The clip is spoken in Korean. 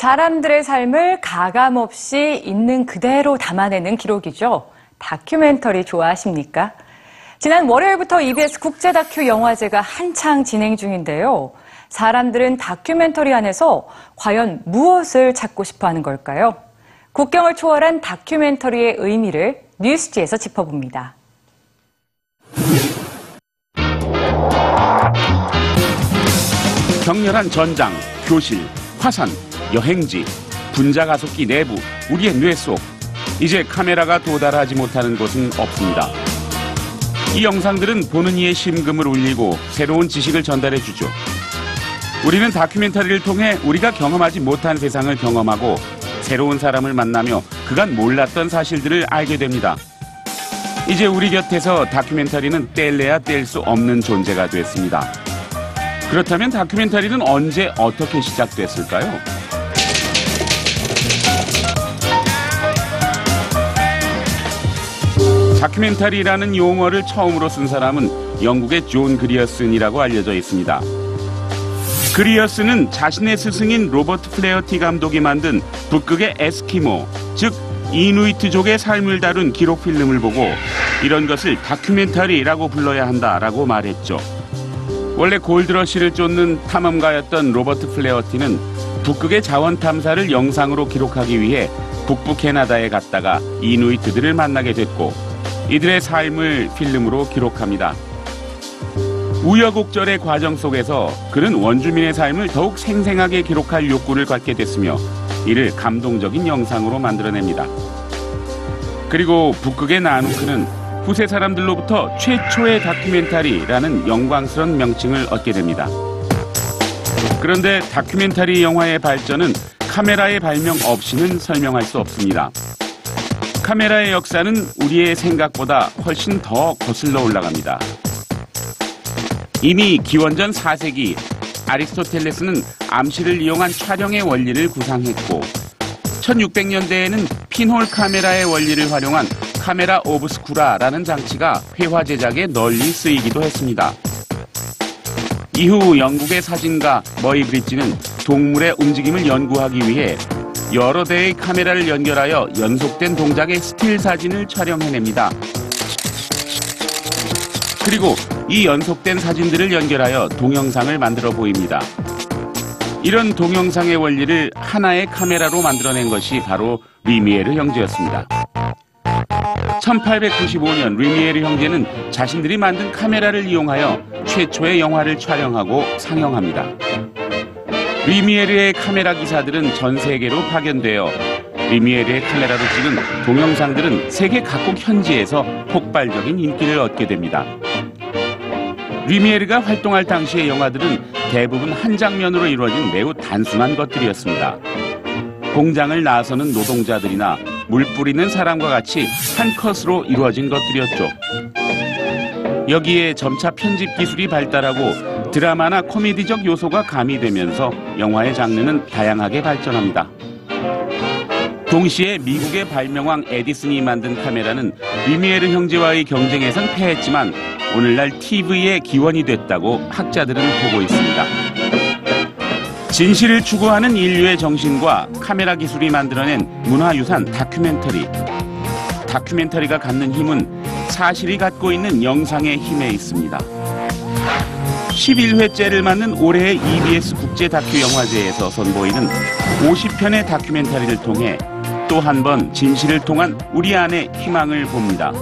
사람들의 삶을 가감없이 있는 그대로 담아내는 기록이죠. 다큐멘터리 좋아하십니까? 지난 월요일부터 EBS 국제 다큐 영화제가 한창 진행 중인데요. 사람들은 다큐멘터리 안에서 과연 무엇을 찾고 싶어 하는 걸까요? 국경을 초월한 다큐멘터리의 의미를 뉴스지에서 짚어봅니다. 격렬한 전장, 교실, 화산, 여행지, 분자 가속기 내부, 우리의 뇌 속. 이제 카메라가 도달하지 못하는 곳은 없습니다. 이 영상들은 보는 이의 심금을 울리고 새로운 지식을 전달해 주죠. 우리는 다큐멘터리를 통해 우리가 경험하지 못한 세상을 경험하고 새로운 사람을 만나며 그간 몰랐던 사실들을 알게 됩니다. 이제 우리 곁에서 다큐멘터리는 뗄래야 뗄 수 없는 존재가 됐습니다. 그렇다면 다큐멘터리는 언제 어떻게 시작됐을까요? 다큐멘터리라는 용어를 처음으로 쓴 사람은 영국의 존 그리어슨이라고 알려져 있습니다. 그리어슨은 자신의 스승인 로버트 플래허티 감독이 만든 북극의 에스키모, 즉 이누이트족의 삶을 다룬 기록 필름을 보고 이런 것을 다큐멘터리라고 불러야 한다라고 말했죠. 원래 골드러시를 쫓는 탐험가였던 로버트 플레어티는 북극의 자원 탐사를 영상으로 기록하기 위해 북부 캐나다에 갔다가 이누이트들을 만나게 됐고 이들의 삶을 필름으로 기록합니다. 우여곡절의 과정 속에서 그는 원주민의 삶을 더욱 생생하게 기록할 욕구를 갖게 됐으며 이를 감동적인 영상으로 만들어냅니다. 그리고 북극의 나누크는 후세 사람들로부터 최초의 다큐멘터리라는 영광스러운 명칭을 얻게 됩니다. 그런데 다큐멘터리 영화의 발전은 카메라의 발명 없이는 설명할 수 없습니다. 카메라의 역사는 우리의 생각보다 훨씬 더 거슬러 올라갑니다. 이미 기원전 4세기 아리스토텔레스는 암시를 이용한 촬영의 원리를 구상했고 1600년대에는 pinhole 카메라의 원리를 활용한 카메라 오브스쿠라라는 장치가 회화 제작에 널리 쓰이기도 했습니다. 이후 영국의 사진가 머이브리지는 동물의 움직임을 연구하기 위해 여러 대의 카메라를 연결하여 연속된 동작의 스틸 사진을 촬영해냅니다. 그리고 이 연속된 사진들을 연결하여 동영상을 만들어 보입니다. 이런 동영상의 원리를 하나의 카메라로 만들어낸 것이 바로 리미에르 형제였습니다. 1895년 리미에르 형제는 자신들이 만든 카메라를 이용하여 최초의 영화를 촬영하고 상영합니다. 리미에르의 카메라 기사들은 전 세계로 파견되어 리미에르의 카메라로 찍은 동영상들은 세계 각국 현지에서 폭발적인 인기를 얻게 됩니다. 리미에르가 활동할 당시의 영화들은 대부분 한 장면으로 이루어진 매우 단순한 것들이었습니다. 공장을 나서는 노동자들이나 물 뿌리는 사람과 같이 한 컷으로 이루어진 것들이었죠. 여기에 점차 편집 기술이 발달하고 드라마나 코미디적 요소가 가미되면서 영화의 장르는 다양하게 발전합니다. 동시에 미국의 발명왕 에디슨이 만든 카메라는 리미에르 형제와의 경쟁에선 패했지만 오늘날 TV의 기원이 됐다고 학자들은 보고 있습니다. 진실을 추구하는 인류의 정신과 카메라 기술이 만들어낸 문화유산 다큐멘터리. 다큐멘터리가 갖는 힘은 사실이 갖고 있는 영상의 힘에 있습니다. 11회째를 맞는 올해의 EBS 국제 다큐 영화제에서 선보이는 50편의 다큐멘터리를 통해 또 한 번 진실을 통한 우리 안의 희망을 봅니다.